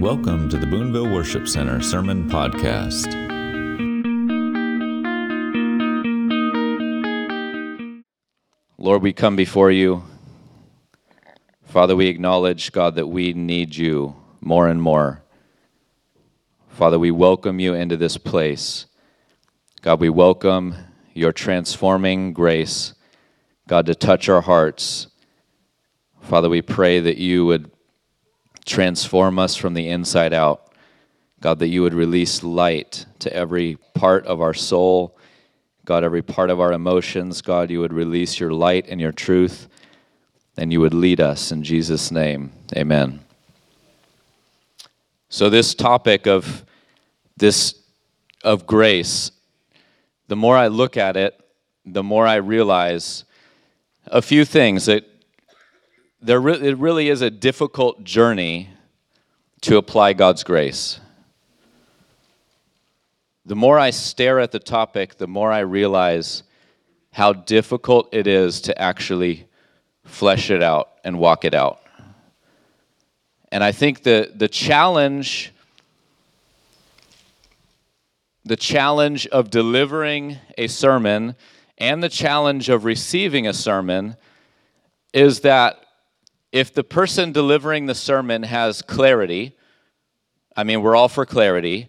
Welcome to the Boonville Worship Center Sermon Podcast. Lord, we come before you. Father, we acknowledge, God, that we need you more and more. Father, we welcome you into this place. God, we welcome your transforming grace, God, to touch our hearts. Father, we pray that you would transform us from the inside out. God, that you would release light to every part of our soul. God, every part of our emotions. God, you would release your light and your truth, and you would lead us in Jesus' name. Amen. So, this topic of this of grace, the more I look at it, the more I realize a few things that there re- it really is a difficult journey to apply God's grace. The more I stare at the topic, the more I realize how difficult it is to actually flesh it out and walk it out. And I think the, the challenge the challenge of delivering a sermon and the challenge of receiving a sermon is that if the person delivering the sermon has clarity, I mean, we're all for clarity,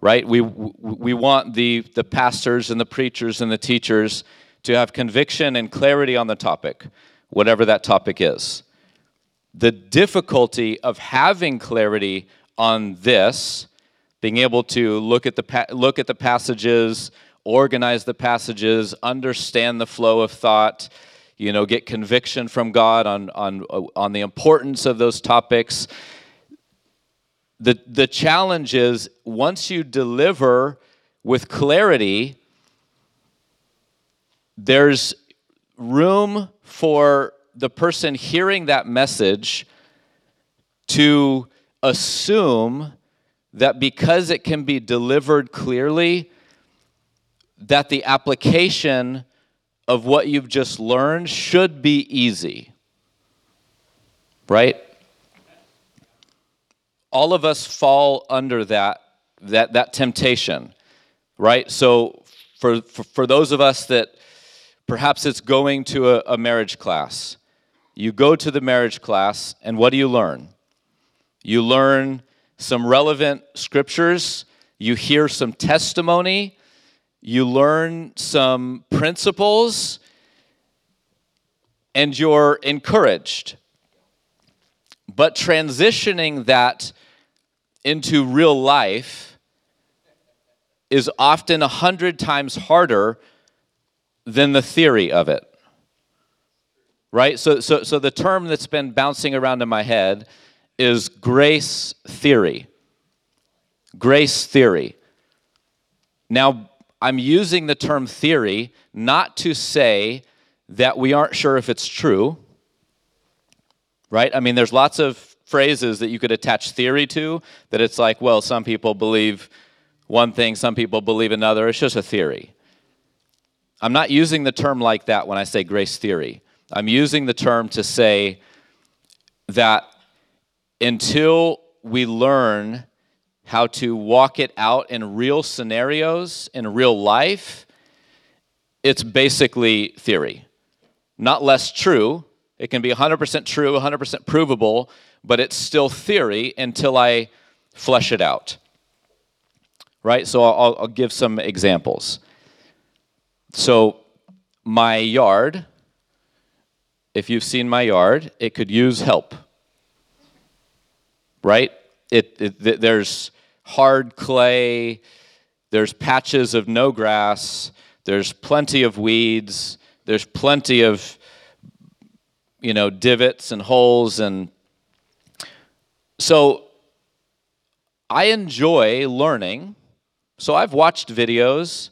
right? We, we want the, the pastors and the preachers and the teachers to have conviction and clarity on the topic, whatever that topic is. The difficulty of having clarity on this, being able to look at the, look at the passages, organize the passages, understand the flow of thought, you know, get conviction from God on, on, on the importance of those topics. The, the challenge is once you deliver with clarity, there's room for the person hearing that message to assume that because it can be delivered clearly, that the application of what you've just learned should be easy. Right? All of us fall under that that that temptation. Right? So for for, for those of us that perhaps it's going to a, a marriage class. You go to the marriage class and what do you learn? You learn some relevant scriptures, you hear some testimony, you learn some principles, and you're encouraged. But transitioning that into real life is often a hundred times harder than the theory of it. Right? So, so, so the term that's been bouncing around in my head is grace theory. Grace theory. Now, I'm using the term theory not to say that we aren't sure if it's true, right? I mean, there's lots of phrases that you could attach theory to that it's like, well, some people believe one thing, some people believe another. It's just a theory. I'm not using the term like that when I say grace theory. I'm using the term to say that until we learn how to walk it out in real scenarios, in real life, it's basically theory. Not less true. It can be 100% true, 100% provable, but it's still theory until I flesh it out. Right? So I'll, I'll give some examples. So, my yard, if you've seen my yard, it could use help. Right? It, it, there's hard clay, there's patches of no grass, there's plenty of weeds, there's plenty of you know divots and holes and so I enjoy learning. So I've watched videos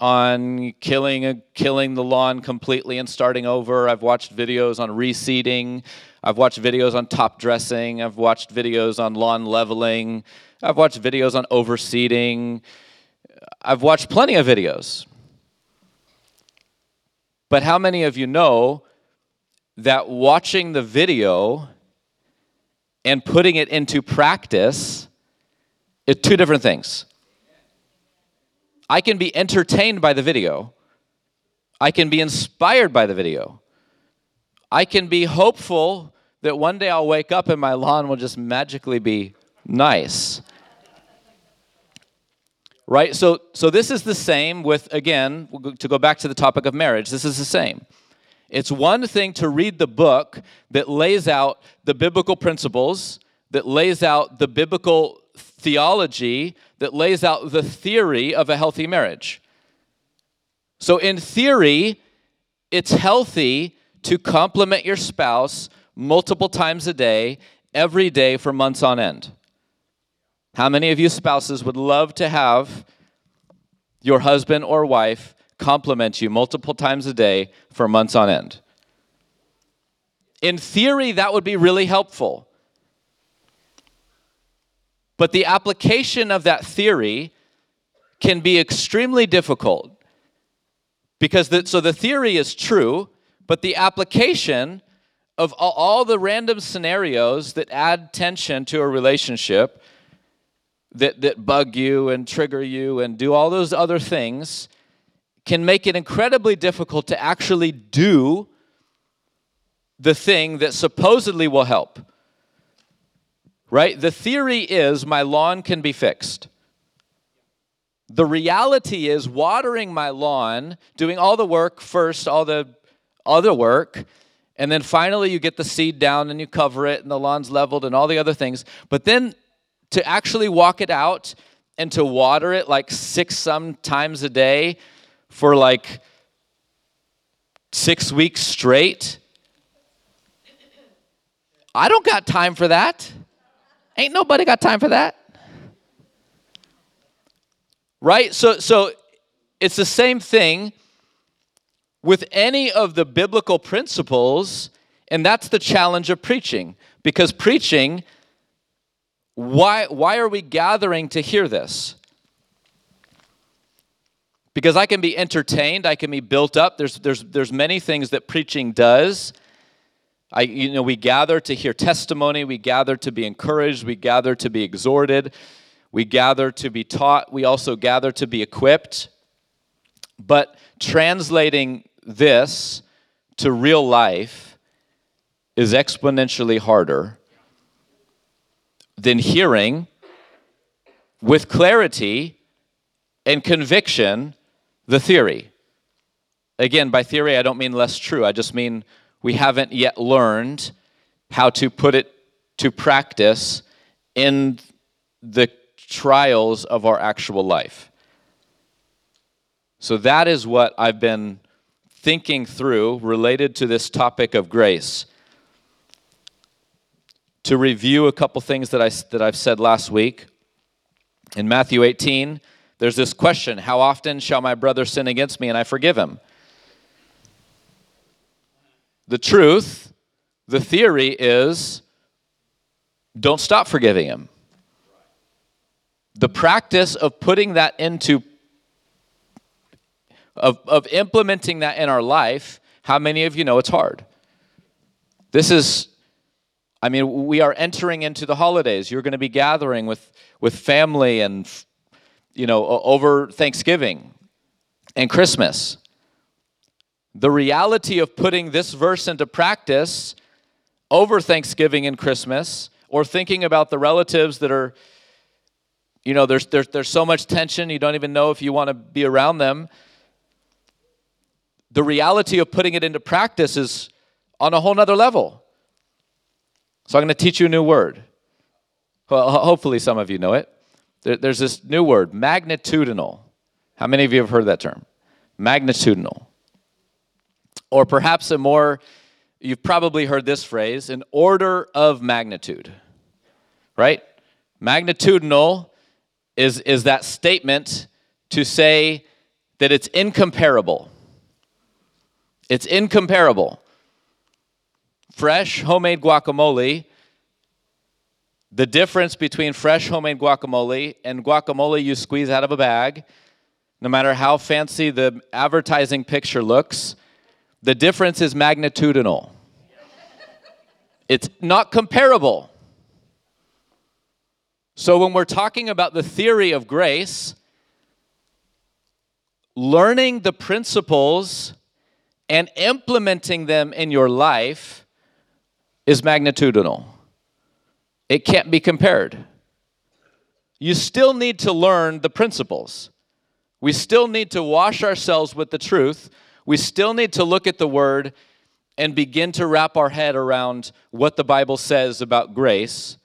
on killing killing the lawn completely and starting over. I've watched videos on reseeding. I've watched videos on top dressing. I've watched videos on lawn leveling. I've watched videos on overseeding. I've watched plenty of videos. But how many of you know that watching the video and putting it into practice is two different things. I can be entertained by the video. I can be inspired by the video. I can be hopeful that one day I'll wake up and my lawn will just magically be nice. Right? So so this is the same with again to go back to the topic of marriage. This is the same. It's one thing to read the book that lays out the biblical principles, that lays out the biblical theology, that lays out the theory of a healthy marriage. So, in theory, it's healthy to compliment your spouse multiple times a day, every day for months on end. How many of you spouses would love to have your husband or wife compliment you multiple times a day for months on end? In theory, that would be really helpful. But the application of that theory can be extremely difficult because the, so the theory is true, but the application of all, all the random scenarios that add tension to a relationship that, that bug you and trigger you and do all those other things can make it incredibly difficult to actually do the thing that supposedly will help right? The theory is my lawn can be fixed. The reality is watering my lawn, doing all the work first, all the other work, and then finally you get the seed down and you cover it and the lawn's leveled and all the other things. But then to actually walk it out and to water it like six some times a day for like six weeks straight, I don't got time for that. Ain't nobody got time for that. Right? So so it's the same thing with any of the biblical principles and that's the challenge of preaching because preaching why why are we gathering to hear this? Because I can be entertained, I can be built up. There's there's there's many things that preaching does I, you know, we gather to hear testimony, we gather to be encouraged, we gather to be exhorted, we gather to be taught, we also gather to be equipped. But translating this to real life is exponentially harder than hearing with clarity and conviction the theory. Again, by theory, I don't mean less true, I just mean we haven't yet learned how to put it to practice in the trials of our actual life. So that is what I've been thinking through related to this topic of grace. To review a couple things that, I, that I've said last week, in Matthew 18, there's this question How often shall my brother sin against me and I forgive him? The truth, the theory is don't stop forgiving him. The practice of putting that into, of, of implementing that in our life, how many of you know it's hard? This is, I mean, we are entering into the holidays. You're going to be gathering with, with family and, you know, over Thanksgiving and Christmas. The reality of putting this verse into practice over Thanksgiving and Christmas, or thinking about the relatives that are, you know, there's, there's, there's so much tension, you don't even know if you want to be around them. The reality of putting it into practice is on a whole nother level. So I'm going to teach you a new word. Well, hopefully, some of you know it. There's this new word, magnitudinal. How many of you have heard that term? Magnitudinal. Or perhaps a more, you've probably heard this phrase, an order of magnitude, right? Magnitudinal is, is that statement to say that it's incomparable. It's incomparable. Fresh homemade guacamole, the difference between fresh homemade guacamole and guacamole you squeeze out of a bag, no matter how fancy the advertising picture looks, the difference is magnitudinal. It's not comparable. So, when we're talking about the theory of grace, learning the principles and implementing them in your life is magnitudinal. It can't be compared. You still need to learn the principles. We still need to wash ourselves with the truth. We still need to look at the word and begin to wrap our head around what the Bible says about grace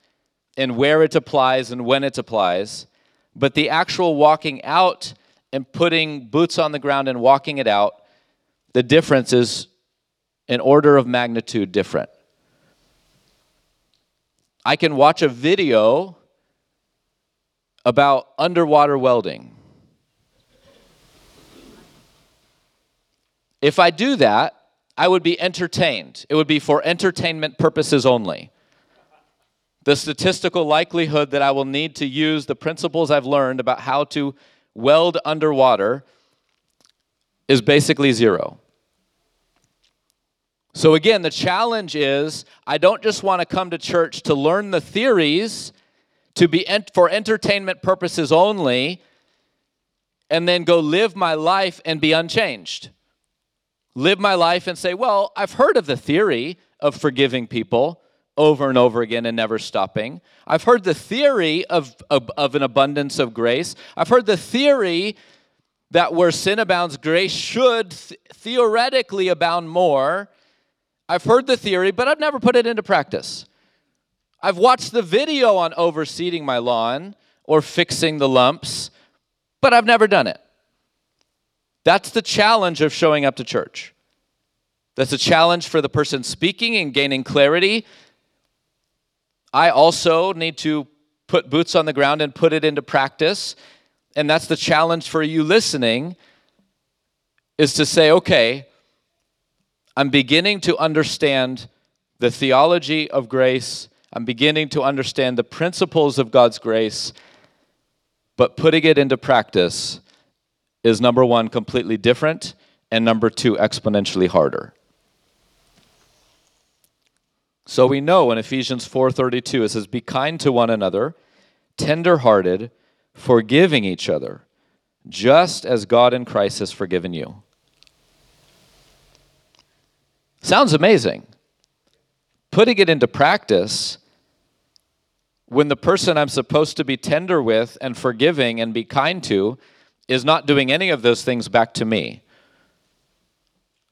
and where it applies and when it applies. But the actual walking out and putting boots on the ground and walking it out, the difference is an order of magnitude different. I can watch a video about underwater welding. If I do that, I would be entertained. It would be for entertainment purposes only. The statistical likelihood that I will need to use the principles I've learned about how to weld underwater is basically zero. So, again, the challenge is I don't just want to come to church to learn the theories to be ent- for entertainment purposes only and then go live my life and be unchanged. Live my life and say, well, I've heard of the theory of forgiving people over and over again and never stopping. I've heard the theory of, of, of an abundance of grace. I've heard the theory that where sin abounds, grace should th- theoretically abound more. I've heard the theory, but I've never put it into practice. I've watched the video on overseeding my lawn or fixing the lumps, but I've never done it. That's the challenge of showing up to church. That's a challenge for the person speaking and gaining clarity. I also need to put boots on the ground and put it into practice. And that's the challenge for you listening is to say, okay, I'm beginning to understand the theology of grace. I'm beginning to understand the principles of God's grace, but putting it into practice is number one, completely different, and number two, exponentially harder. So we know in Ephesians 4:32 it says be kind to one another, tender-hearted, forgiving each other, just as God in Christ has forgiven you. Sounds amazing. Putting it into practice, when the person I'm supposed to be tender with and forgiving and be kind to is not doing any of those things back to me,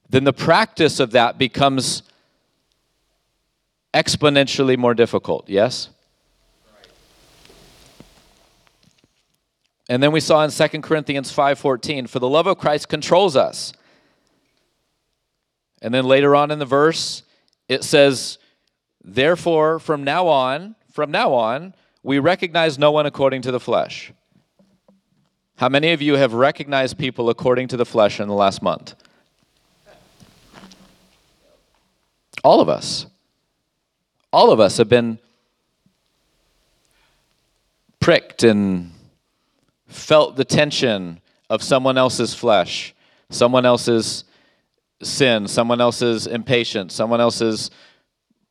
then the practice of that becomes exponentially more difficult, yes? And then we saw in 2 Corinthians 5:14, for the love of Christ controls us and then later on in the verse, it says, Therefore, from now on, from now on, we recognize no one according to the flesh. How many of you have recognized people according to the flesh in the last month? All of us. All of us have been pricked and felt the tension of someone else's flesh, someone else's sin, someone else's impatience, someone else's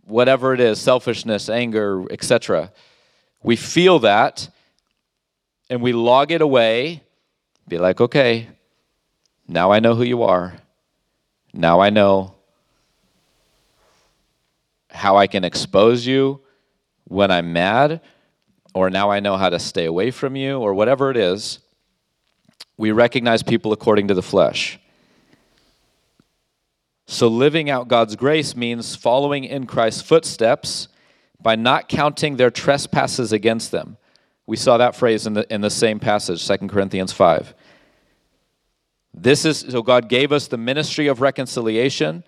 whatever it is, selfishness, anger, etc. We feel that and we log it away, be like, okay, now I know who you are. Now I know how I can expose you when I'm mad, or now I know how to stay away from you, or whatever it is. We recognize people according to the flesh. So, living out God's grace means following in Christ's footsteps by not counting their trespasses against them. We saw that phrase in the, in the same passage, 2 Corinthians 5. This is so God gave us the ministry of reconciliation,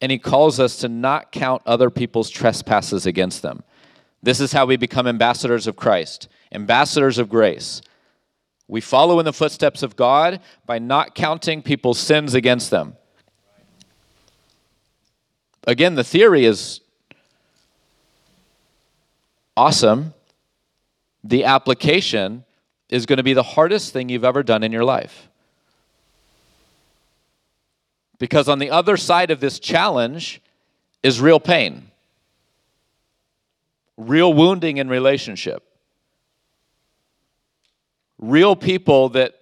and He calls us to not count other people's trespasses against them. This is how we become ambassadors of Christ, ambassadors of grace. We follow in the footsteps of God by not counting people's sins against them. Again, the theory is awesome. The application is going to be the hardest thing you've ever done in your life. Because on the other side of this challenge is real pain, real wounding in relationship, real people that,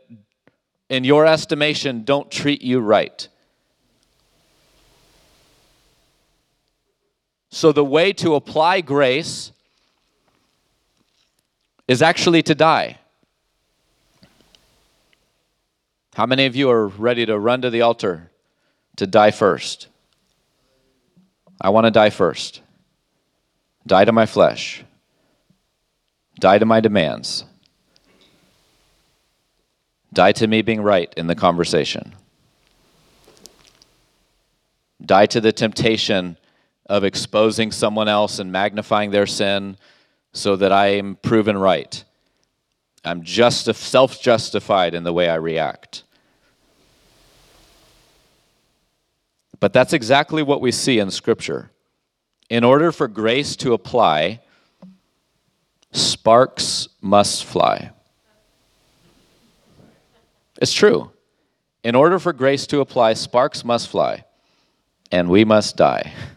in your estimation, don't treat you right. So, the way to apply grace is actually to die. How many of you are ready to run to the altar to die first? I want to die first. Die to my flesh. Die to my demands. Die to me being right in the conversation. Die to the temptation of exposing someone else and magnifying their sin so that I am proven right. I'm just self justified in the way I react. But that's exactly what we see in Scripture. In order for grace to apply, sparks must fly. It's true. In order for grace to apply, sparks must fly, and we must die.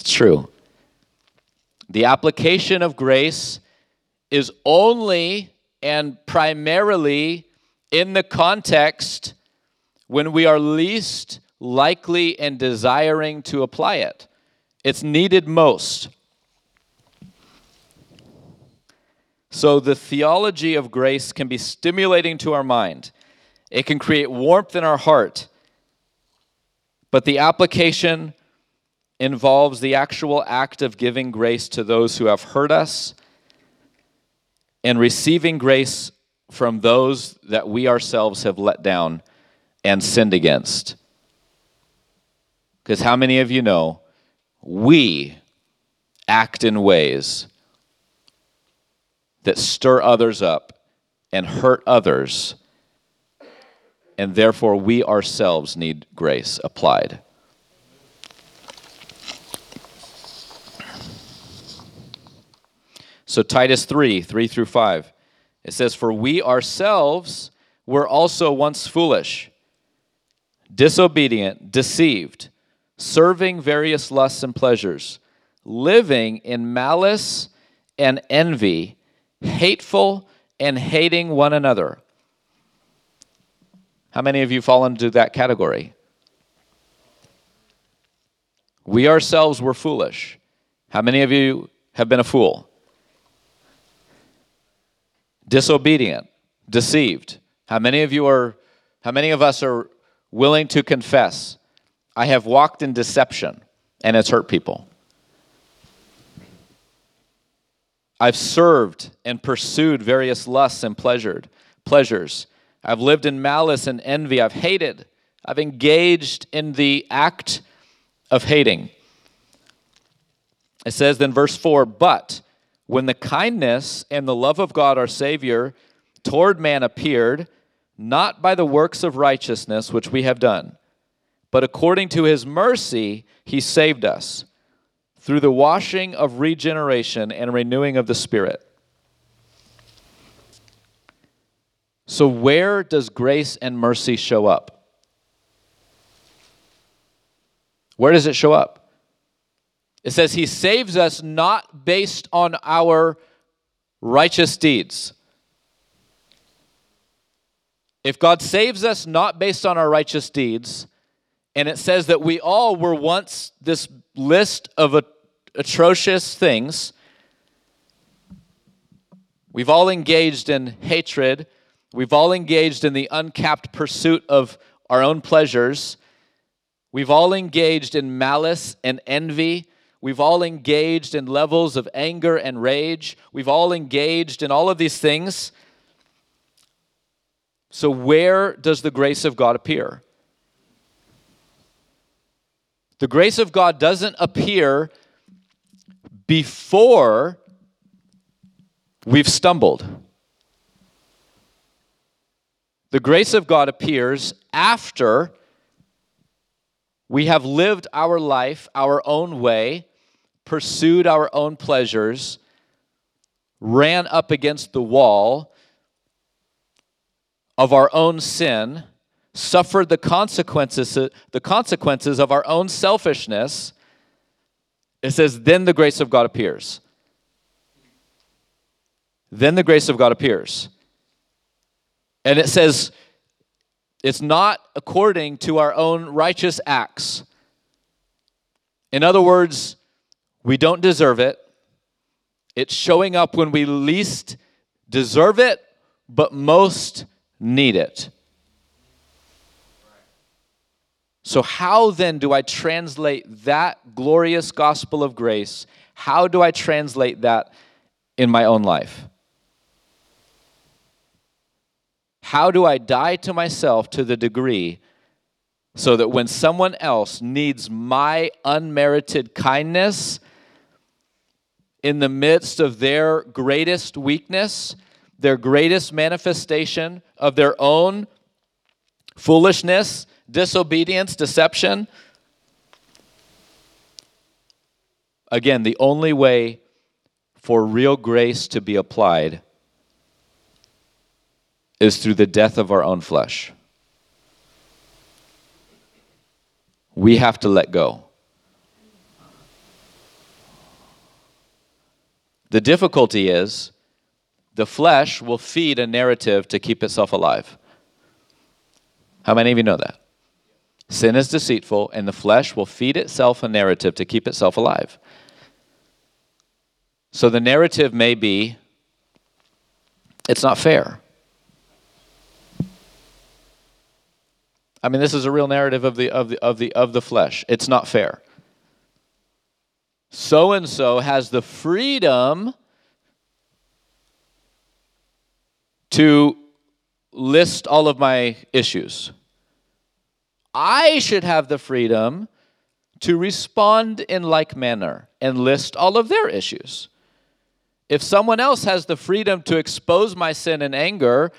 It's true. The application of grace is only and primarily in the context when we are least likely and desiring to apply it. It's needed most. So, the theology of grace can be stimulating to our mind, it can create warmth in our heart, but the application involves the actual act of giving grace to those who have hurt us and receiving grace from those that we ourselves have let down and sinned against. Because how many of you know we act in ways that stir others up and hurt others, and therefore we ourselves need grace applied? So, Titus 3 3 through 5, it says, For we ourselves were also once foolish, disobedient, deceived, serving various lusts and pleasures, living in malice and envy, hateful and hating one another. How many of you fall into that category? We ourselves were foolish. How many of you have been a fool? Disobedient, deceived. How many of you are, how many of us are willing to confess, I have walked in deception and it's hurt people? I've served and pursued various lusts and pleasured pleasures. I've lived in malice and envy. I've hated. I've engaged in the act of hating. It says then, verse 4 But when the kindness and the love of God our Savior toward man appeared, not by the works of righteousness which we have done, but according to his mercy, he saved us through the washing of regeneration and renewing of the Spirit. So, where does grace and mercy show up? Where does it show up? It says he saves us not based on our righteous deeds. If God saves us not based on our righteous deeds, and it says that we all were once this list of atrocious things, we've all engaged in hatred, we've all engaged in the uncapped pursuit of our own pleasures, we've all engaged in malice and envy We've all engaged in levels of anger and rage. We've all engaged in all of these things. So, where does the grace of God appear? The grace of God doesn't appear before we've stumbled. The grace of God appears after we have lived our life our own way pursued our own pleasures, ran up against the wall of our own sin, suffered the consequences, the consequences of our own selfishness, it says, then the grace of God appears. Then the grace of God appears. And it says, it's not according to our own righteous acts. In other words, we don't deserve it. It's showing up when we least deserve it, but most need it. So, how then do I translate that glorious gospel of grace? How do I translate that in my own life? How do I die to myself to the degree so that when someone else needs my unmerited kindness in the midst of their greatest weakness, their greatest manifestation of their own foolishness, disobedience, deception, again, the only way for real grace to be applied is through the death of our own flesh. We have to let go. The difficulty is the flesh will feed a narrative to keep itself alive. How many of you know that? Sin is deceitful, and the flesh will feed itself a narrative to keep itself alive. So the narrative may be it's not fair. I mean, this is a real narrative of the, of the, of the, of the flesh. It's not fair. So and so has the freedom to list all of my issues. I should have the freedom to respond in like manner and list all of their issues. If someone else has the freedom to expose my sin and anger,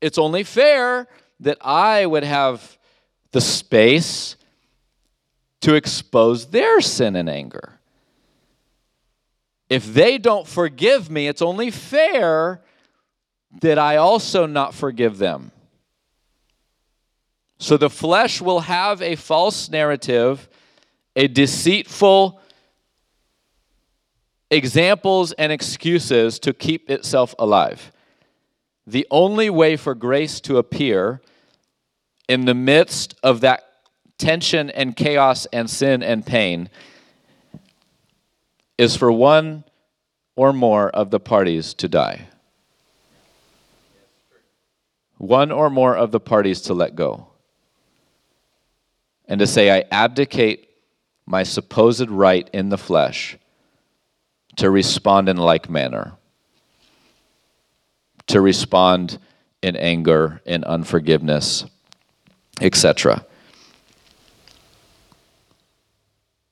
it's only fair that I would have the space to expose their sin and anger. If they don't forgive me, it's only fair that I also not forgive them. So the flesh will have a false narrative, a deceitful examples and excuses to keep itself alive. The only way for grace to appear in the midst of that tension and chaos and sin and pain is for one or more of the parties to die. One or more of the parties to let go. And to say, I abdicate my supposed right in the flesh to respond in like manner, to respond in anger, in unforgiveness, etc.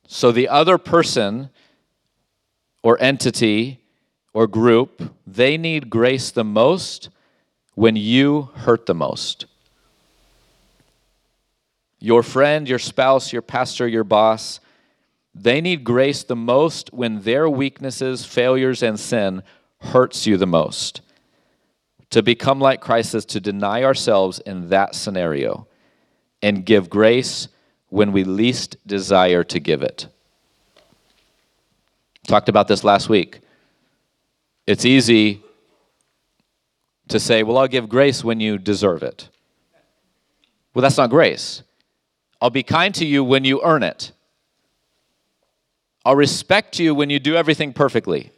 So the other person or entity or group, they need grace the most when you hurt the most. Your friend, your spouse, your pastor, your boss, they need grace the most when their weaknesses, failures, and sin hurts you the most. To become like Christ is to deny ourselves in that scenario and give grace when we least desire to give it. Talked about this last week. It's easy to say, well, I'll give grace when you deserve it. Well, that's not grace. I'll be kind to you when you earn it. I'll respect you when you do everything perfectly.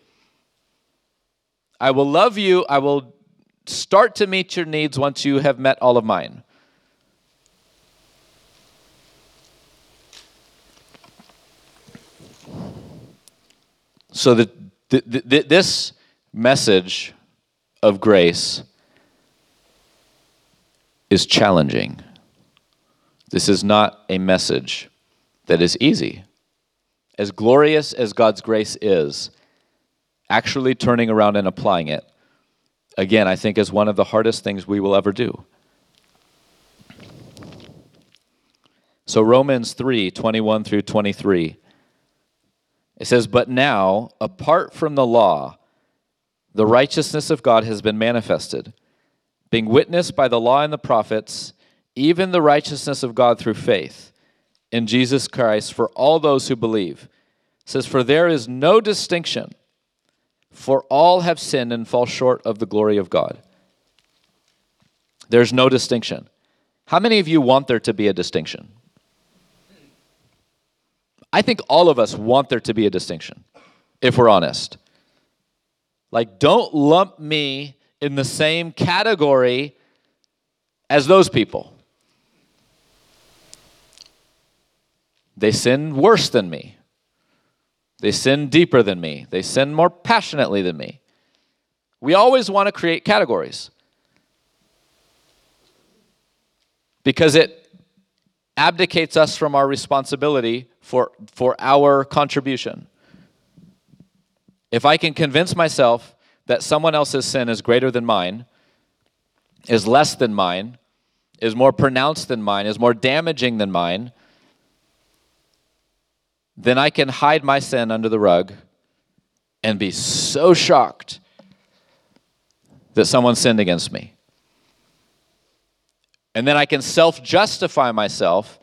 I will love you. I will start to meet your needs once you have met all of mine. So the, the, the, this message of grace is challenging. This is not a message that is easy. As glorious as God's grace is, actually turning around and applying it, again, I think is one of the hardest things we will ever do. So, Romans 3 21 through 23 it says, But now, apart from the law, the righteousness of God has been manifested, being witnessed by the law and the prophets, even the righteousness of God through faith in Jesus Christ for all those who believe. It says, For there is no distinction, for all have sinned and fall short of the glory of God. There's no distinction. How many of you want there to be a distinction? I think all of us want there to be a distinction, if we're honest. Like, don't lump me in the same category as those people. They sin worse than me. They sin deeper than me. They sin more passionately than me. We always want to create categories because it abdicates us from our responsibility for, for our contribution. If I can convince myself that someone else's sin is greater than mine, is less than mine, is more pronounced than mine, is more damaging than mine, then I can hide my sin under the rug and be so shocked that someone sinned against me. And then I can self justify myself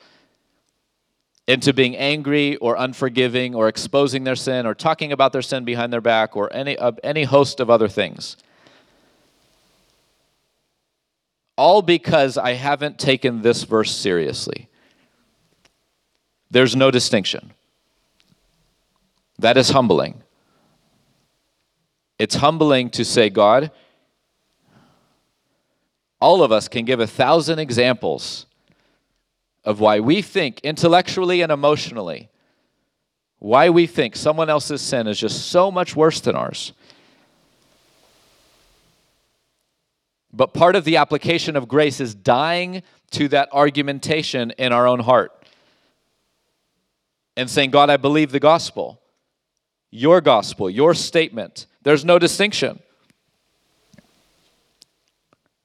into being angry or unforgiving or exposing their sin or talking about their sin behind their back or any, uh, any host of other things. All because I haven't taken this verse seriously. There's no distinction. That is humbling. It's humbling to say, God, all of us can give a thousand examples of why we think intellectually and emotionally, why we think someone else's sin is just so much worse than ours. But part of the application of grace is dying to that argumentation in our own heart and saying, God, I believe the gospel your gospel, your statement. There's no distinction.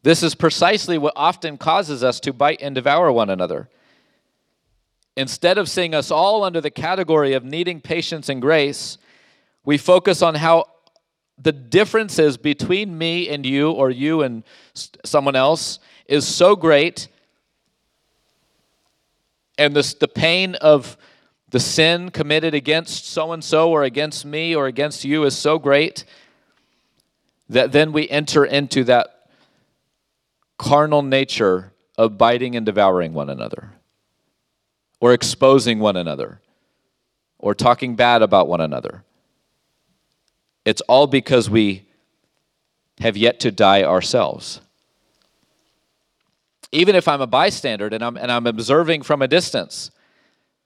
This is precisely what often causes us to bite and devour one another. Instead of seeing us all under the category of needing patience and grace, we focus on how the differences between me and you, or you and someone else, is so great, and this, the pain of the sin committed against so and so or against me or against you is so great that then we enter into that carnal nature of biting and devouring one another or exposing one another or talking bad about one another. It's all because we have yet to die ourselves. Even if I'm a bystander and I'm, and I'm observing from a distance,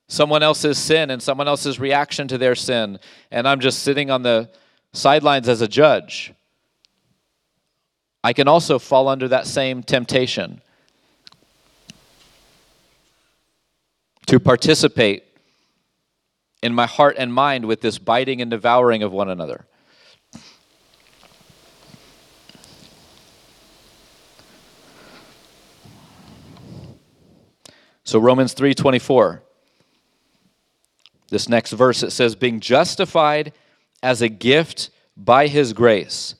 someone else's sin and someone else's reaction to their sin, and I'm just sitting on the sidelines as a judge, I can also fall under that same temptation to participate in my heart and mind with this biting and devouring of one another. So Romans 3:24 this next verse it says, being justified as a gift by his grace.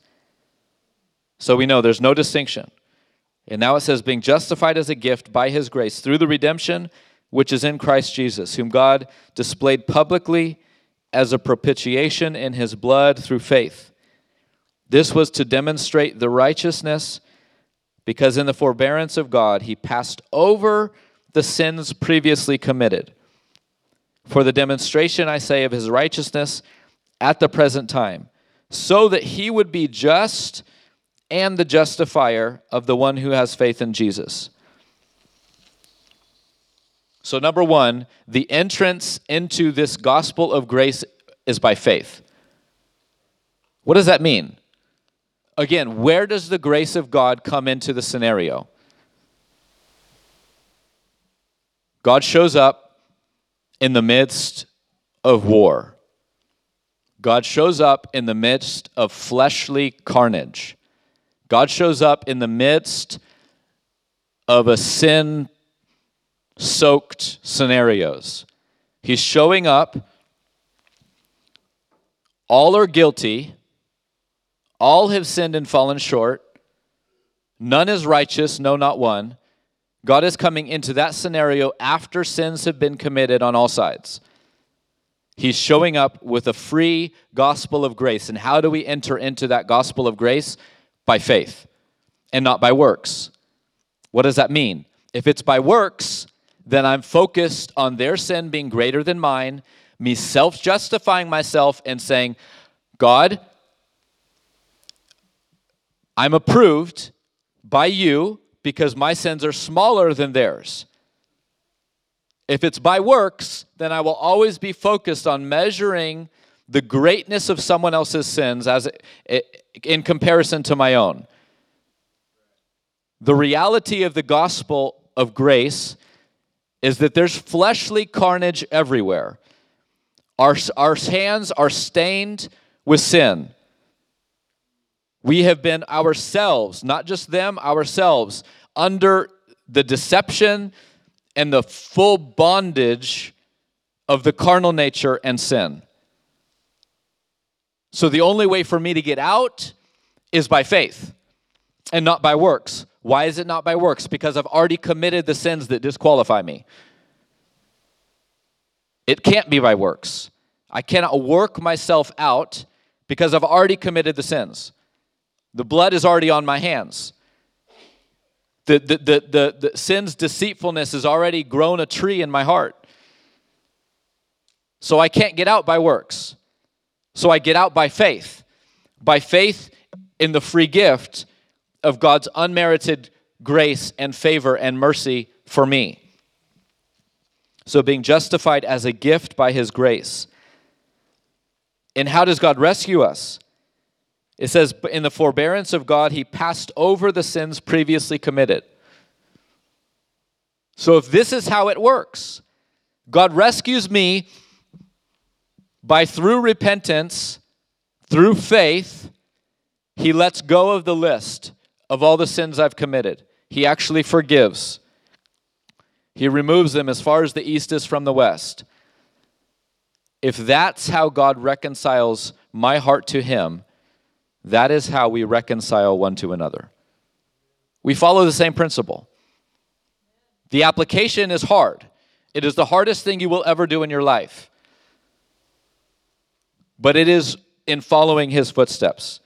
So we know there's no distinction. And now it says, being justified as a gift by his grace through the redemption which is in Christ Jesus, whom God displayed publicly as a propitiation in his blood through faith. This was to demonstrate the righteousness, because in the forbearance of God, he passed over the sins previously committed for the demonstration, I say, of his righteousness at the present time, so that he would be just and the justifier of the one who has faith in Jesus. So, number one, the entrance into this gospel of grace is by faith. What does that mean? Again, where does the grace of God come into the scenario? God shows up in the midst of war. God shows up in the midst of fleshly carnage. God shows up in the midst of a sin soaked scenarios. He's showing up. All are guilty. All have sinned and fallen short. None is righteous, no, not one. God is coming into that scenario after sins have been committed on all sides. He's showing up with a free gospel of grace. And how do we enter into that gospel of grace? By faith and not by works. What does that mean? If it's by works, then I'm focused on their sin being greater than mine, me self justifying myself and saying, God, I'm approved by you because my sins are smaller than theirs. If it's by works, then I will always be focused on measuring the greatness of someone else's sins as in comparison to my own. The reality of the gospel of grace is that there's fleshly carnage everywhere. Our, our hands are stained with sin. We have been ourselves, not just them, ourselves, under the deception and the full bondage of the carnal nature and sin. So the only way for me to get out is by faith and not by works. Why is it not by works? Because I've already committed the sins that disqualify me. It can't be by works. I cannot work myself out because I've already committed the sins. The blood is already on my hands. The, the, the, the, the sin's deceitfulness has already grown a tree in my heart. So I can't get out by works. So I get out by faith. By faith in the free gift of God's unmerited grace and favor and mercy for me. So being justified as a gift by his grace. And how does God rescue us? It says, In the forbearance of God, he passed over the sins previously committed. So if this is how it works, God rescues me by through repentance, through faith, he lets go of the list of all the sins I've committed. He actually forgives. He removes them as far as the east is from the west. If that's how God reconciles my heart to Him, that is how we reconcile one to another. We follow the same principle. The application is hard, it is the hardest thing you will ever do in your life. But it is in following His footsteps.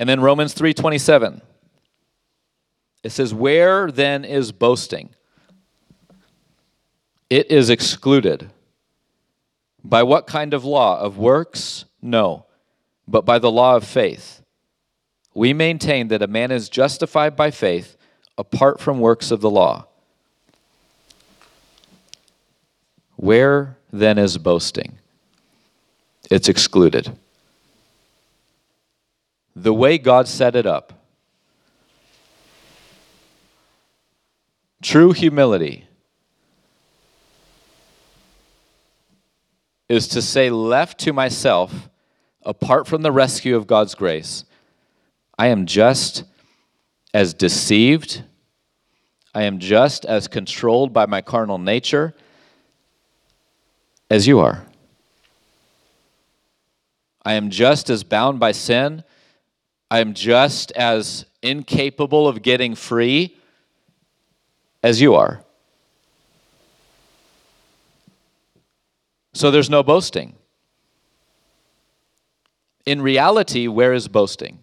And then Romans 3:27. It says, "Where then is boasting? It is excluded. By what kind of law? Of works? No, but by the law of faith. We maintain that a man is justified by faith apart from works of the law. Where then is boasting? It's excluded the way God set it up. True humility is to say, left to myself, apart from the rescue of God's grace, I am just as deceived, I am just as controlled by my carnal nature as you are. I am just as bound by sin I am just as incapable of getting free as you are. So there's no boasting. In reality, where is boasting?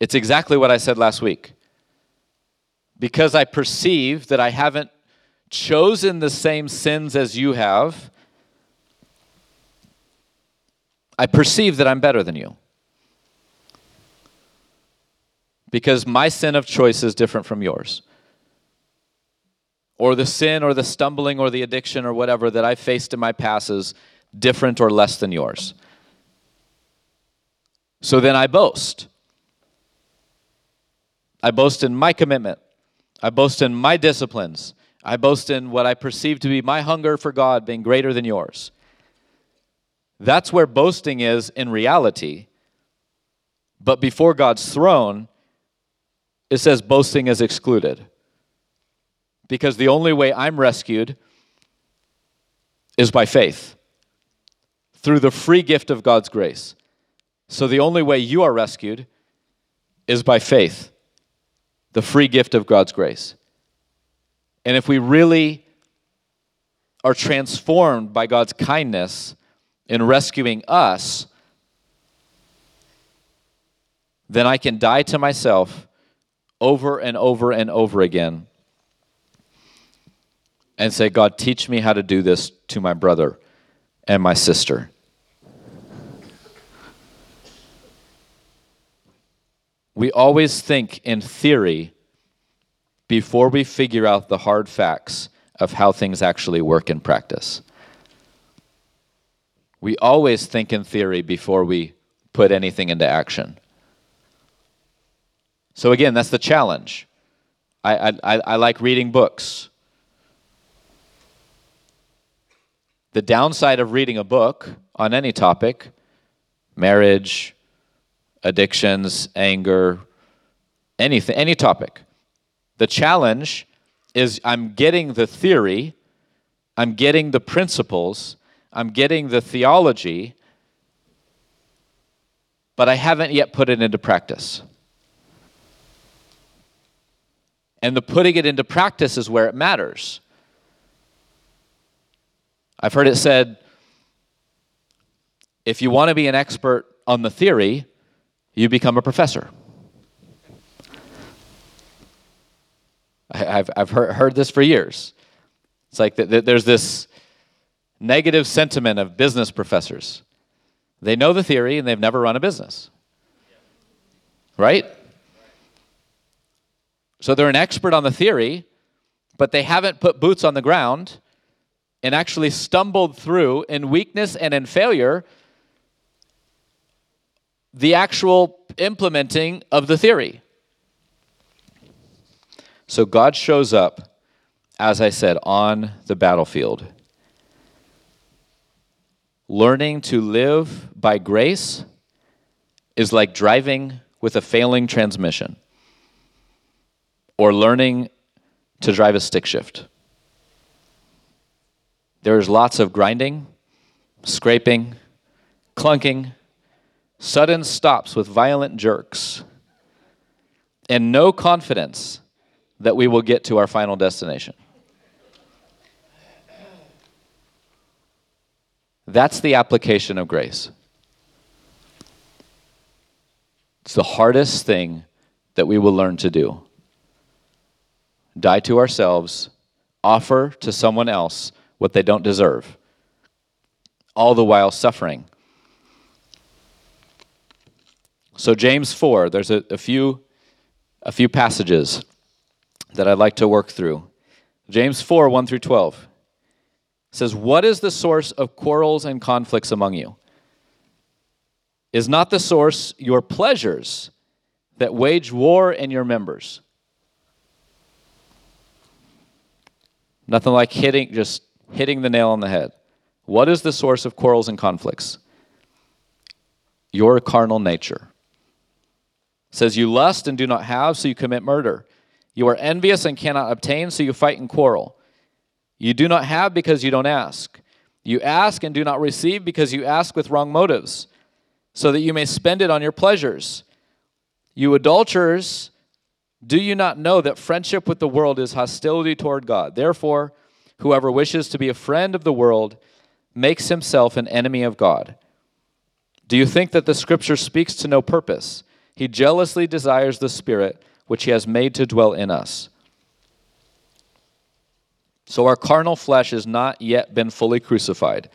It's exactly what I said last week. Because I perceive that I haven't chosen the same sins as you have, I perceive that I'm better than you. Because my sin of choice is different from yours. Or the sin or the stumbling or the addiction or whatever that I faced in my past is different or less than yours. So then I boast. I boast in my commitment. I boast in my disciplines. I boast in what I perceive to be my hunger for God being greater than yours. That's where boasting is in reality. But before God's throne, it says boasting is excluded. Because the only way I'm rescued is by faith through the free gift of God's grace. So the only way you are rescued is by faith, the free gift of God's grace. And if we really are transformed by God's kindness in rescuing us, then I can die to myself over and over and over again and say, God, teach me how to do this to my brother and my sister. We always think in theory before we figure out the hard facts of how things actually work in practice. We always think in theory before we put anything into action. So, again, that's the challenge. I, I, I like reading books. The downside of reading a book on any topic marriage, addictions, anger, anything, any topic. The challenge is I'm getting the theory, I'm getting the principles, I'm getting the theology, but I haven't yet put it into practice. And the putting it into practice is where it matters. I've heard it said if you want to be an expert on the theory, you become a professor. I've, I've heard, heard this for years. It's like the, the, there's this negative sentiment of business professors. They know the theory and they've never run a business. Right? So they're an expert on the theory, but they haven't put boots on the ground and actually stumbled through in weakness and in failure the actual implementing of the theory. So God shows up, as I said, on the battlefield. Learning to live by grace is like driving with a failing transmission or learning to drive a stick shift. There's lots of grinding, scraping, clunking, sudden stops with violent jerks, and no confidence that we will get to our final destination. That's the application of grace. It's the hardest thing that we will learn to do. Die to ourselves, offer to someone else what they don't deserve, all the while suffering. So, James 4, there's a, a, few, a few passages that I'd like to work through. James 4, 1 through 12 says, What is the source of quarrels and conflicts among you? Is not the source your pleasures that wage war in your members? Nothing like hitting, just hitting the nail on the head. What is the source of quarrels and conflicts? Your carnal nature. It says, You lust and do not have, so you commit murder. You are envious and cannot obtain, so you fight and quarrel. You do not have because you don't ask. You ask and do not receive because you ask with wrong motives, so that you may spend it on your pleasures. You adulterers, do you not know that friendship with the world is hostility toward God? Therefore, whoever wishes to be a friend of the world makes himself an enemy of God. Do you think that the scripture speaks to no purpose? He jealously desires the Spirit which he has made to dwell in us. So our carnal flesh has not yet been fully crucified,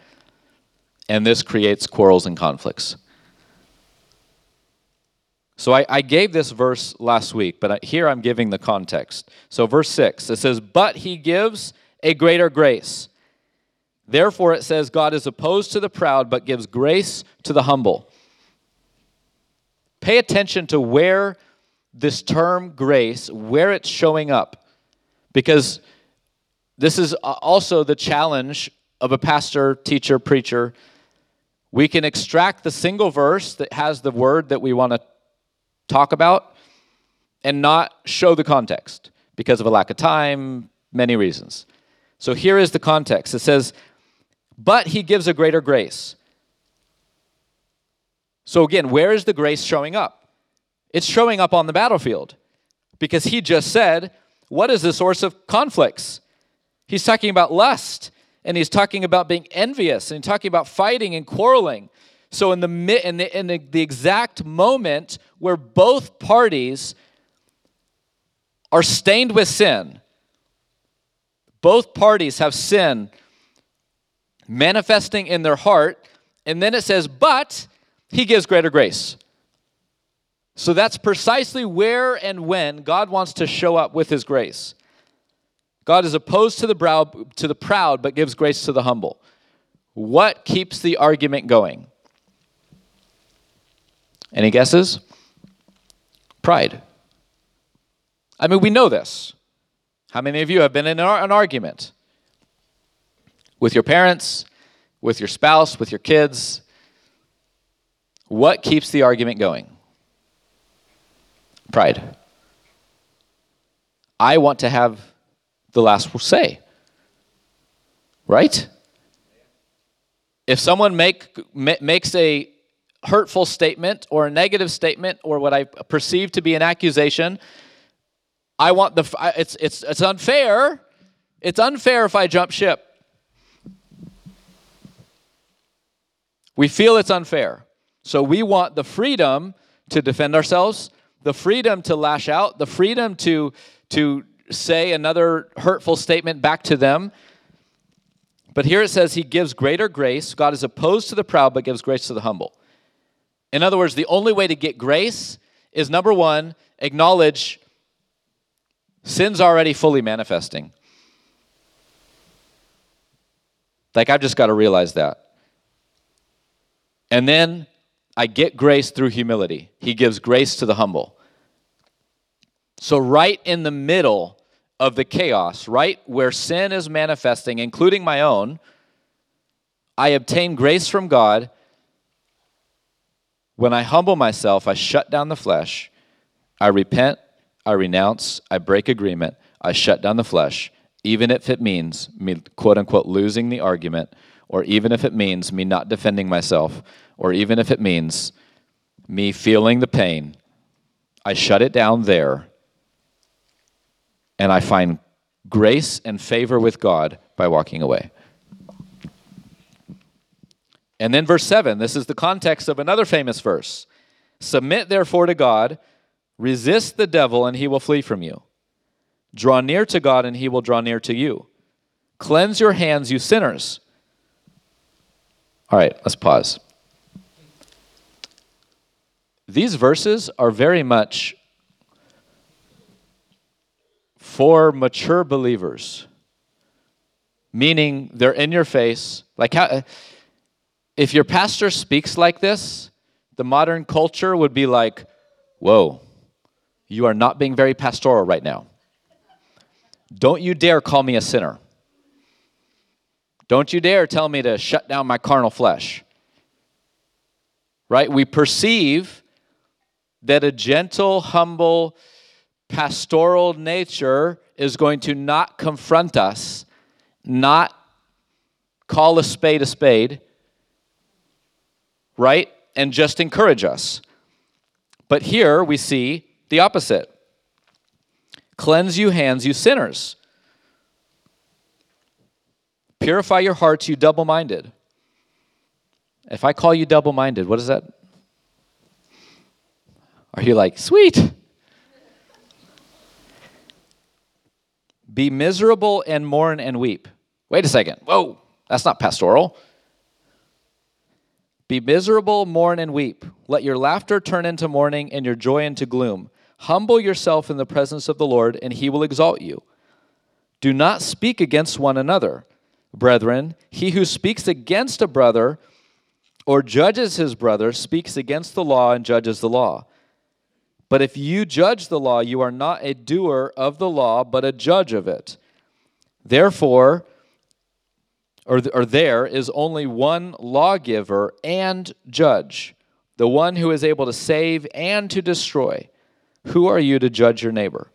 and this creates quarrels and conflicts. So I, I, gave this verse last week, but here I'm giving the context. So, verse 6, it says, But he gives a greater grace. Therefore, it says, God is opposed to the proud, but gives grace to the humble. Pay attention to where this term grace, where it's showing up. Because this is also the challenge of a pastor, teacher, preacher. We can extract the single verse that has the word that we want to talk about and not show the context because of a lack of time, many reasons. So here is the context it says, But he gives a greater grace. So again, where is the grace showing up? It's showing up on the battlefield because he just said, What is the source of conflicts? He's talking about lust and he's talking about being envious and talking about fighting and quarreling. So, in the, in the, in the, the exact moment where both parties are stained with sin, both parties have sin manifesting in their heart, and then it says, but he gives greater grace. So that's precisely where and when God wants to show up with his grace. God is opposed to the, brow, to the proud, but gives grace to the humble. What keeps the argument going? Any guesses? Pride. I mean, we know this. How many of you have been in an argument with your parents, with your spouse, with your kids? What keeps the argument going? Pride. I want to have the last say. Right? If someone make, makes a hurtful statement or a negative statement or what I perceive to be an accusation, I want the it's it's it's unfair. It's unfair if I jump ship. We feel it's unfair. So we want the freedom to defend ourselves, the freedom to lash out, the freedom to to say another hurtful statement back to them. But here it says he gives greater grace. God is opposed to the proud but gives grace to the humble. In other words, the only way to get grace is number 1, acknowledge sin's already fully manifesting. Like I've just got to realize that. And then I get grace through humility. He gives grace to the humble. So, right in the middle of the chaos, right where sin is manifesting, including my own, I obtain grace from God. When I humble myself, I shut down the flesh, I repent, I renounce, I break agreement, I shut down the flesh, even if it means me, quote unquote, losing the argument, or even if it means me not defending myself, or even if it means me feeling the pain. I shut it down there and I find grace and favor with God by walking away. And then verse 7, this is the context of another famous verse. Submit therefore to God, resist the devil, and he will flee from you. Draw near to God, and he will draw near to you. Cleanse your hands, you sinners. All right, let's pause. These verses are very much for mature believers, meaning they're in your face. Like, how, if your pastor speaks like this, the modern culture would be like, whoa, you are not being very pastoral right now. Don't you dare call me a sinner. Don't you dare tell me to shut down my carnal flesh. Right? We perceive that a gentle, humble, pastoral nature is going to not confront us, not call a spade a spade, right? And just encourage us. But here we see the opposite Cleanse you hands, you sinners. Purify your hearts, you double minded. If I call you double minded, what is that? Are you like, sweet? Be miserable and mourn and weep. Wait a second. Whoa, that's not pastoral. Be miserable, mourn, and weep. Let your laughter turn into mourning and your joy into gloom. Humble yourself in the presence of the Lord, and he will exalt you. Do not speak against one another. Brethren, he who speaks against a brother or judges his brother speaks against the law and judges the law. But if you judge the law, you are not a doer of the law, but a judge of it. Therefore, or, or there is only one lawgiver and judge, the one who is able to save and to destroy. Who are you to judge your neighbor?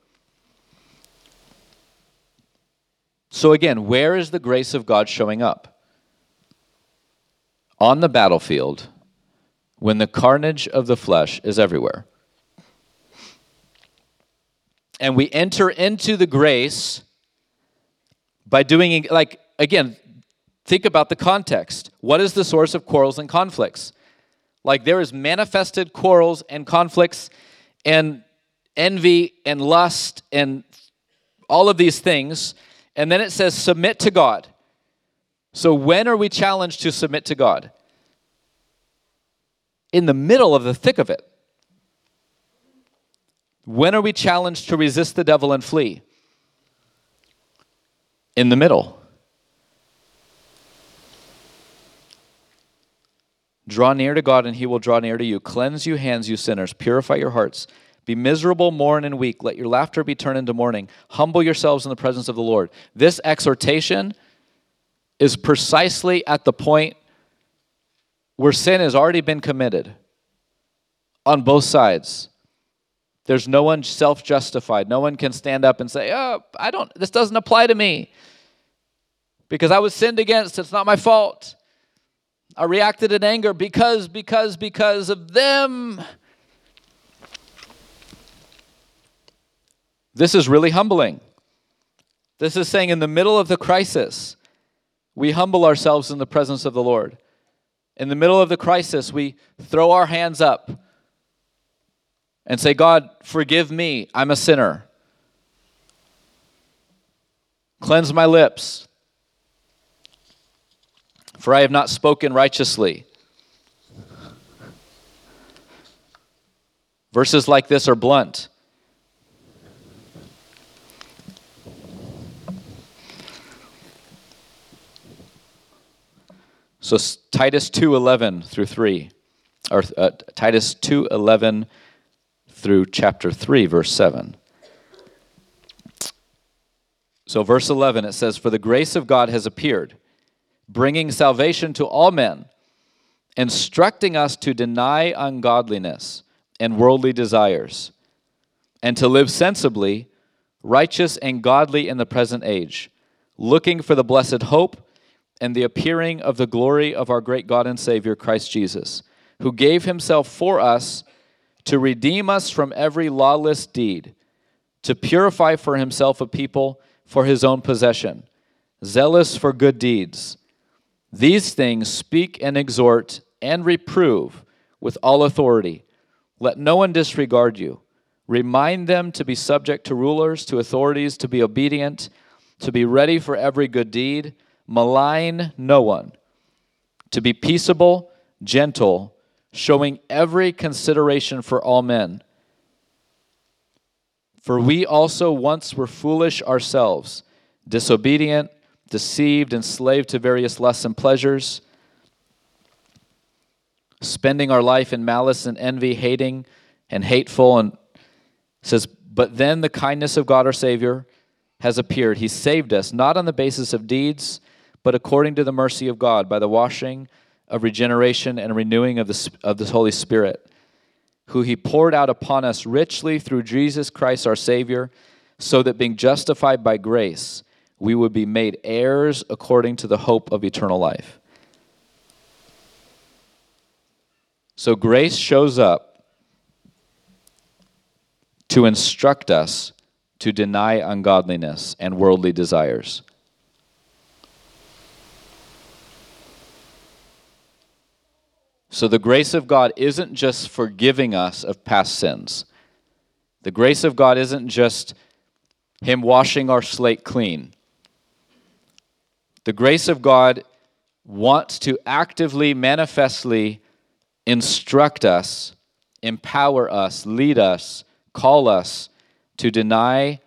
So, again, where is the grace of God showing up? On the battlefield, when the carnage of the flesh is everywhere and we enter into the grace by doing, like, again, think about the context. What is the source of quarrels and conflicts? Like there is manifested quarrels and conflicts and envy and lust and all of these things. And then it says, submit to God. So when are we challenged to submit to God? In the middle of the thick of it. When are we challenged to resist the devil and flee? In the middle. Draw near to God, and he will draw near to you. Cleanse you hands, you sinners. Purify your hearts. Be miserable, mourn, and weak. Let your laughter be turned into mourning. Humble yourselves in the presence of the Lord. This exhortation is precisely at the point where sin has already been committed on both sides. There's no one self justified. No one can stand up and say, Oh, I don't, this doesn't apply to me because I was sinned against. It's not my fault. I reacted in anger because, because, because of them. This is really humbling. This is saying in the middle of the crisis, we humble ourselves in the presence of the Lord. In the middle of the crisis, we throw our hands up and say, God, forgive me. I'm a sinner. Cleanse my lips for I have not spoken righteously. Verses like this are blunt. So Titus 2:11 through 3 or uh, Titus 2:11 through chapter 3 verse 7. So verse 11 it says for the grace of God has appeared bringing salvation to all men, instructing us to deny ungodliness and worldly desires, and to live sensibly, righteous, and godly in the present age, looking for the blessed hope and the appearing of the glory of our great God and Savior, Christ Jesus, who gave himself for us to redeem us from every lawless deed, to purify for himself a people for his own possession, zealous for good deeds. These things speak and exhort and reprove with all authority. Let no one disregard you. Remind them to be subject to rulers, to authorities, to be obedient, to be ready for every good deed, malign no one, to be peaceable, gentle, showing every consideration for all men. For we also once were foolish ourselves, disobedient deceived, enslaved to various lusts and pleasures, spending our life in malice and envy, hating and hateful. And says, But then the kindness of God our Savior has appeared. He saved us, not on the basis of deeds, but according to the mercy of God, by the washing of regeneration and renewing of the, of the Holy Spirit, who He poured out upon us richly through Jesus Christ our Savior, so that being justified by grace, we would be made heirs according to the hope of eternal life. So grace shows up to instruct us to deny ungodliness and worldly desires. So the grace of God isn't just forgiving us of past sins. The grace of God isn't just Him washing our slate clean. The grace of God wants to actively, manifestly instruct us, empower us, lead us, call us to deny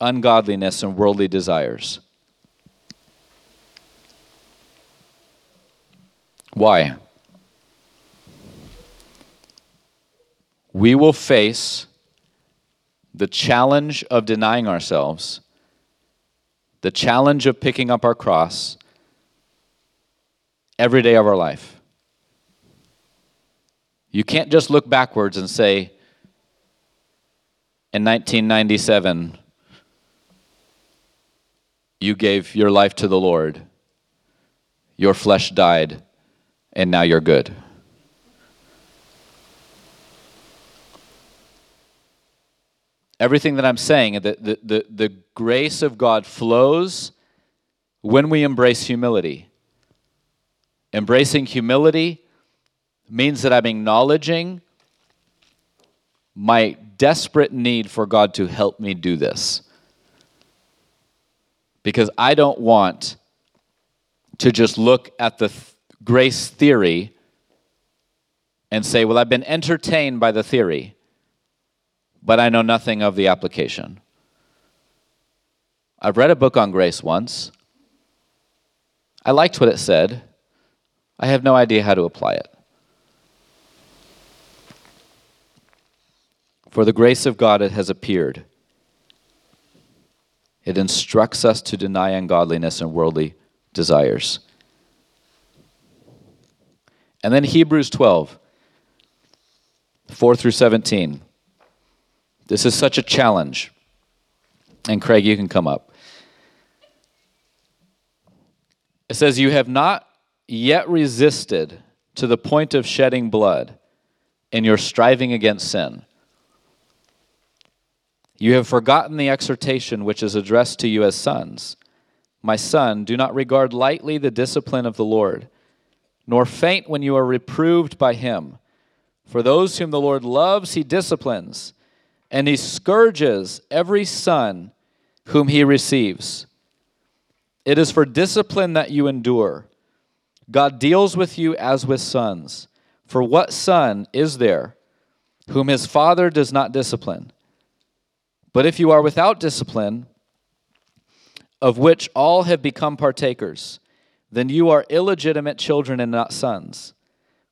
ungodliness and worldly desires. Why? We will face the challenge of denying ourselves the challenge of picking up our cross every day of our life. You can't just look backwards and say, in 1997, you gave your life to the Lord, your flesh died, and now you're good. everything that I'm saying, the, the, the, the grace of God flows when we embrace humility. Embracing humility means that I'm acknowledging my desperate need for God to help me do this. Because I don't want to just look at the th- grace theory and say, well, I've been entertained by the theory, but I know nothing of the application. I've read a book on grace once. I liked what it said. I have no idea how to apply it. For the grace of God it has appeared. It instructs us to deny ungodliness and worldly desires. And then Hebrews 12, 4 through 17. This is such a challenge. And Craig, you can come up. It says, You have not yet resisted to the point of shedding blood in your striving against sin. You have forgotten the exhortation which is addressed to you as sons. My son, do not regard lightly the discipline of the Lord, nor faint when you are reproved by him. For those whom the Lord loves, he disciplines, and he scourges every son whom he receives. It is for discipline that you endure. God deals with you as with sons. For what son is there whom his father does not discipline? But if you are without discipline, of which all have become partakers, then you are illegitimate children and not sons.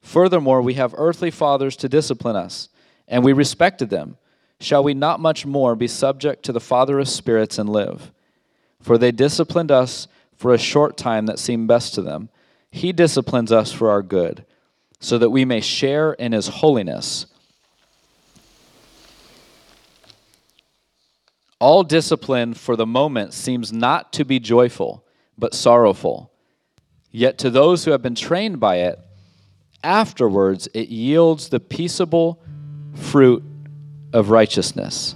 Furthermore, we have earthly fathers to discipline us, and we respected them. Shall we not much more be subject to the Father of spirits and live? For they disciplined us for a short time that seemed best to them. He disciplines us for our good, so that we may share in his holiness. All discipline for the moment seems not to be joyful, but sorrowful. Yet to those who have been trained by it, afterwards it yields the peaceable fruit of righteousness.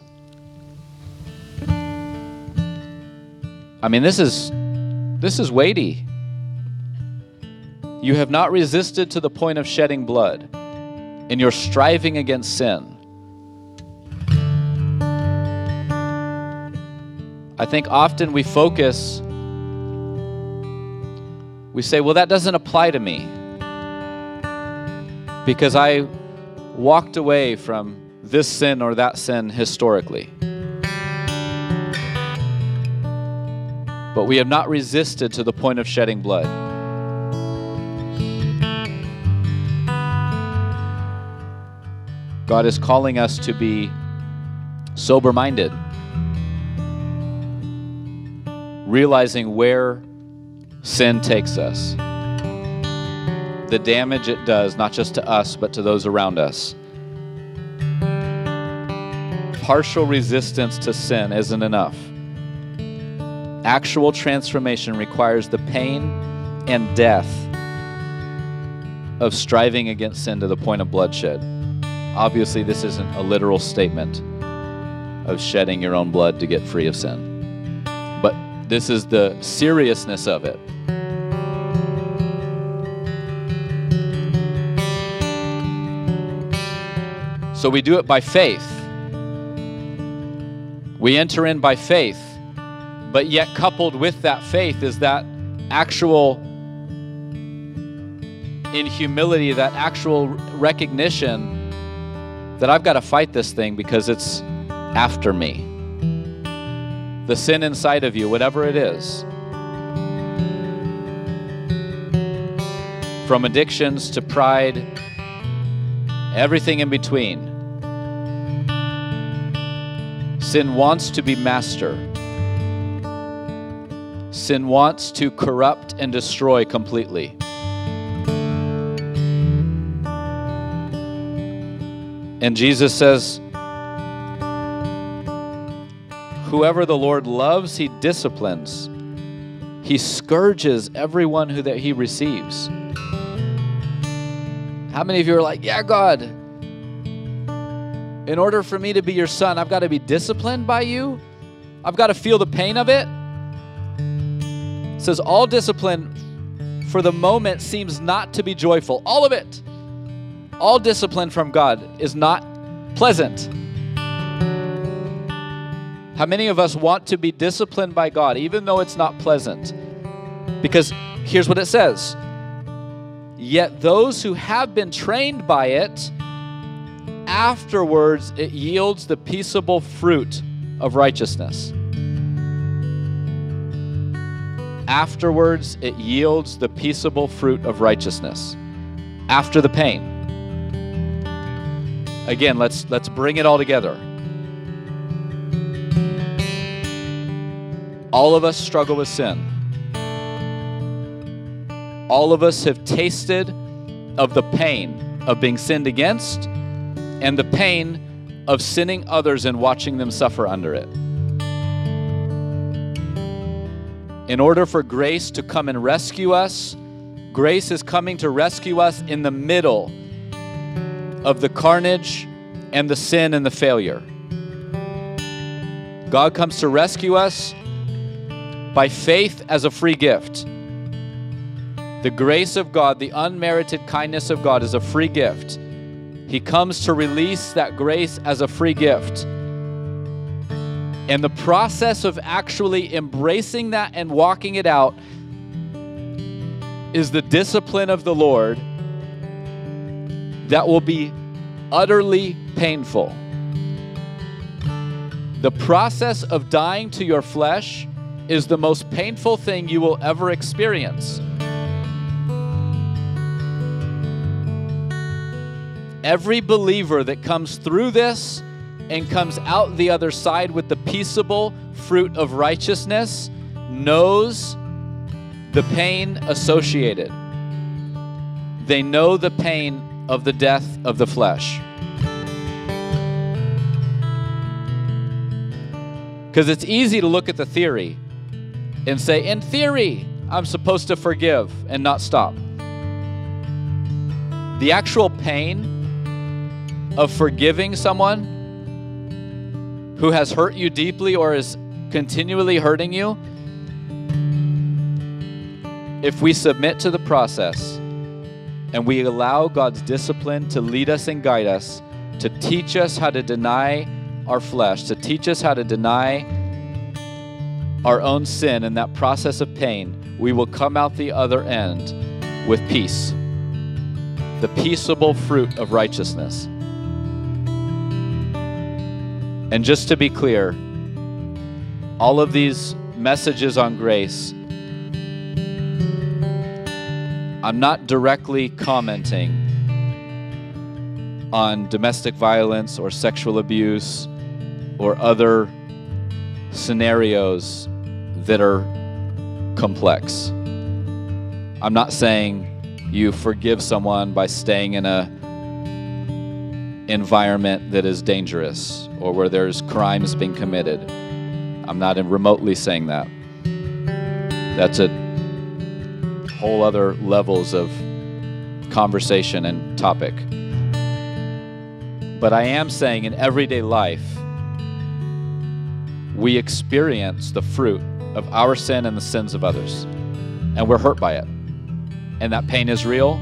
I mean, this is this is weighty. You have not resisted to the point of shedding blood in your striving against sin. I think often we focus, we say, well, that doesn't apply to me because I walked away from this sin or that sin historically. But we have not resisted to the point of shedding blood. God is calling us to be sober minded realizing where sin takes us, the damage it does, not just to us, but to those around us. Partial resistance to sin isn't enough. Actual transformation requires the pain and death of striving against sin to the point of bloodshed. Obviously, this isn't a literal statement of shedding your own blood to get free of sin. But this is the seriousness of it. So we do it by faith. We enter in by faith, but yet coupled with that faith is that actual, in humility, that actual recognition that I've got to fight this thing because it's after me the sin inside of you, whatever it is. From addictions to pride, everything in between. Sin wants to be master. Sin wants to corrupt and destroy completely. And Jesus says, Whoever the Lord loves, he disciplines. He scourges everyone who that he receives. How many of you are like, "Yeah, God, in order for me to be your son, I've got to be disciplined by you? I've got to feel the pain of it?" It says all discipline for the moment seems not to be joyful. All of it. all discipline from God is not pleasant. How many of us want to be disciplined by God, even though it's not pleasant? Because here's what it says Yet those who have been trained by it, afterwards it yields the peaceable fruit of righteousness. Afterwards it yields the peaceable fruit of righteousness. After the pain. Again, let's let's bring it all together. All of us struggle with sin. All of us have tasted of the pain of being sinned against and the pain of sinning others and watching them suffer under it. In order for grace to come and rescue us, grace is coming to rescue us in the middle of the carnage and the sin and the failure. God comes to rescue us by faith as a free gift. The grace of God, the unmerited kindness of God, is a free gift. He comes to release that grace as a free gift. And the process of actually embracing that and walking it out is the discipline of the Lord that will be utterly painful. The process of dying to your flesh is the most painful thing you will ever experience. Every believer that comes through this and comes out the other side with the peaceable fruit of righteousness knows the pain associated. They know the pain of the death of the flesh. Because it's easy to look at the theory and say, in theory, I'm supposed to forgive and not stop. The actual pain of forgiving someone who has hurt you deeply or is continually hurting you, if we submit to the process and we allow God's discipline to lead us and guide us, to teach us how to deny our flesh, to teach us how to deny our own sin and that process of pain, we will come out the other end with peace, the peaceable fruit of righteousness. And just to be clear, all of these messages on grace, I'm not directly commenting on domestic violence or sexual abuse or other scenarios that are complex. I'm not saying you forgive someone by staying in a environment that is dangerous or where there's crimes being committed. I'm not remotely saying that. That's a whole other levels of conversation and topic. But I am saying in everyday life, we experience the fruit of our sin and the sins of others, and we're hurt by it. And that pain is real,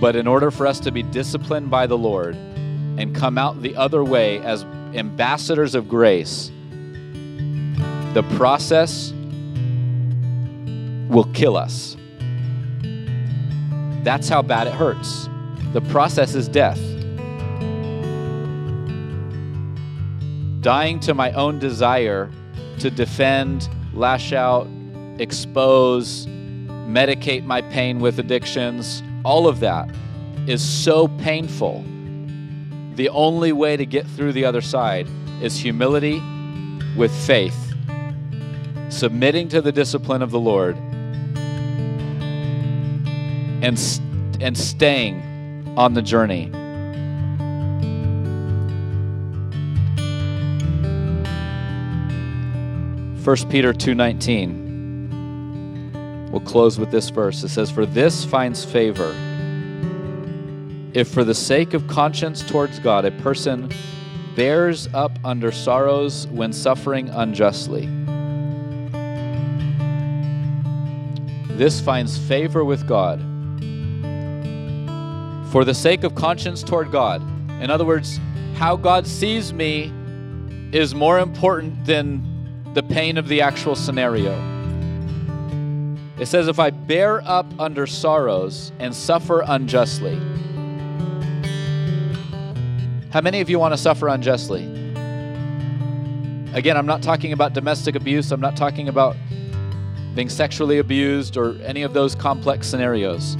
but in order for us to be disciplined by the Lord and come out the other way as ambassadors of grace, the process will kill us. That's how bad it hurts. The process is death. Dying to my own desire to defend, lash out, expose, medicate my pain with addictions all of that is so painful. The only way to get through the other side is humility with faith, submitting to the discipline of the Lord, and, and staying on the journey. First Peter 2:19 We'll close with this verse. It says, For this finds favor. If for the sake of conscience towards God a person bears up under sorrows when suffering unjustly. This finds favor with God. for the sake of conscience toward God. In other words, how God sees me is more important than the pain of the actual scenario. It says, If I bear up under sorrows and suffer unjustly. How many of you want to suffer unjustly? Again, I'm not talking about domestic abuse, I'm not talking about being sexually abused or any of those complex scenarios.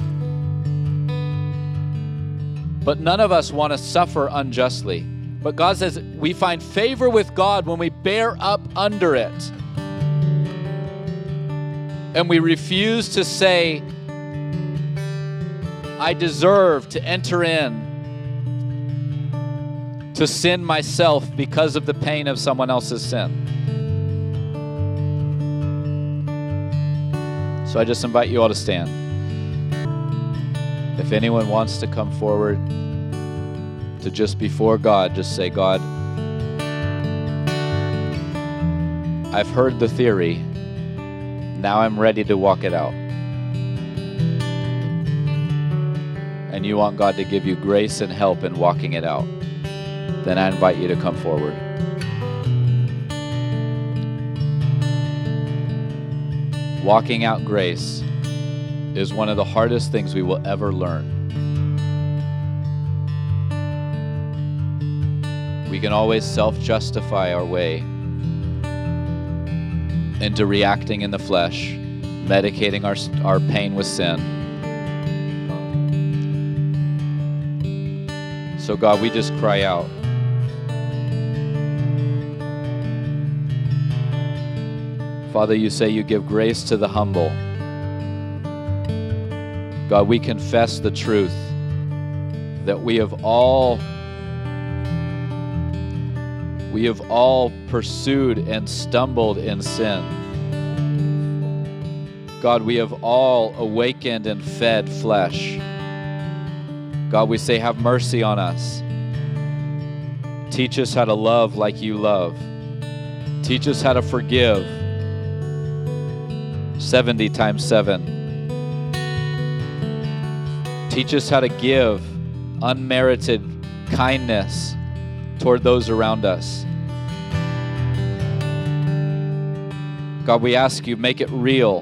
But none of us want to suffer unjustly. But God says we find favor with God when we bear up under it. And we refuse to say, I deserve to enter in to sin myself because of the pain of someone else's sin. So I just invite you all to stand. If anyone wants to come forward to just before God, just say, God, I've heard the theory. Now I'm ready to walk it out. And you want God to give you grace and help in walking it out. Then I invite you to come forward. Walking out grace is one of the hardest things we will ever learn. We can always self justify our way into reacting in the flesh, medicating our, our pain with sin. So, God, we just cry out. Father, you say you give grace to the humble. God, we confess the truth that we have all we have all pursued and stumbled in sin. God, we have all awakened and fed flesh. God, we say, have mercy on us. Teach us how to love like you love. Teach us how to forgive 70 times 7. Teach us how to give unmerited kindness toward those around us. God, we ask you, make it real.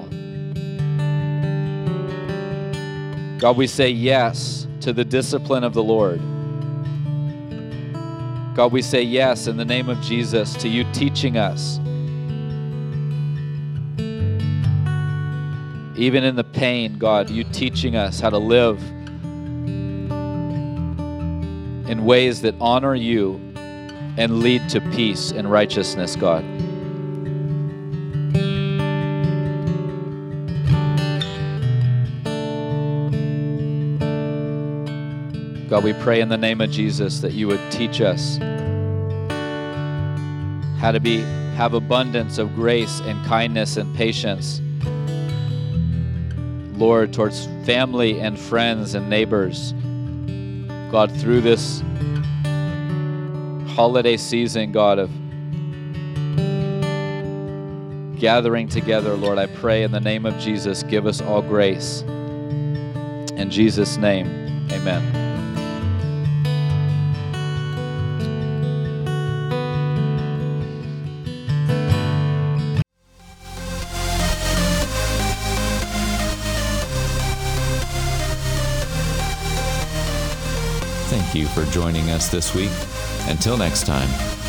God, we say yes to the discipline of the Lord. God, we say yes in the name of Jesus to you teaching us. Even in the pain, God, you teaching us how to live in ways that honor you and lead to peace and righteousness, God. God, we pray in the name of Jesus that you would teach us how to be have abundance of grace and kindness and patience. Lord, towards family and friends and neighbors. God, through this holiday season, God, of gathering together, Lord, I pray in the name of Jesus, give us all grace. In Jesus' name, amen. You for joining us this week. Until next time.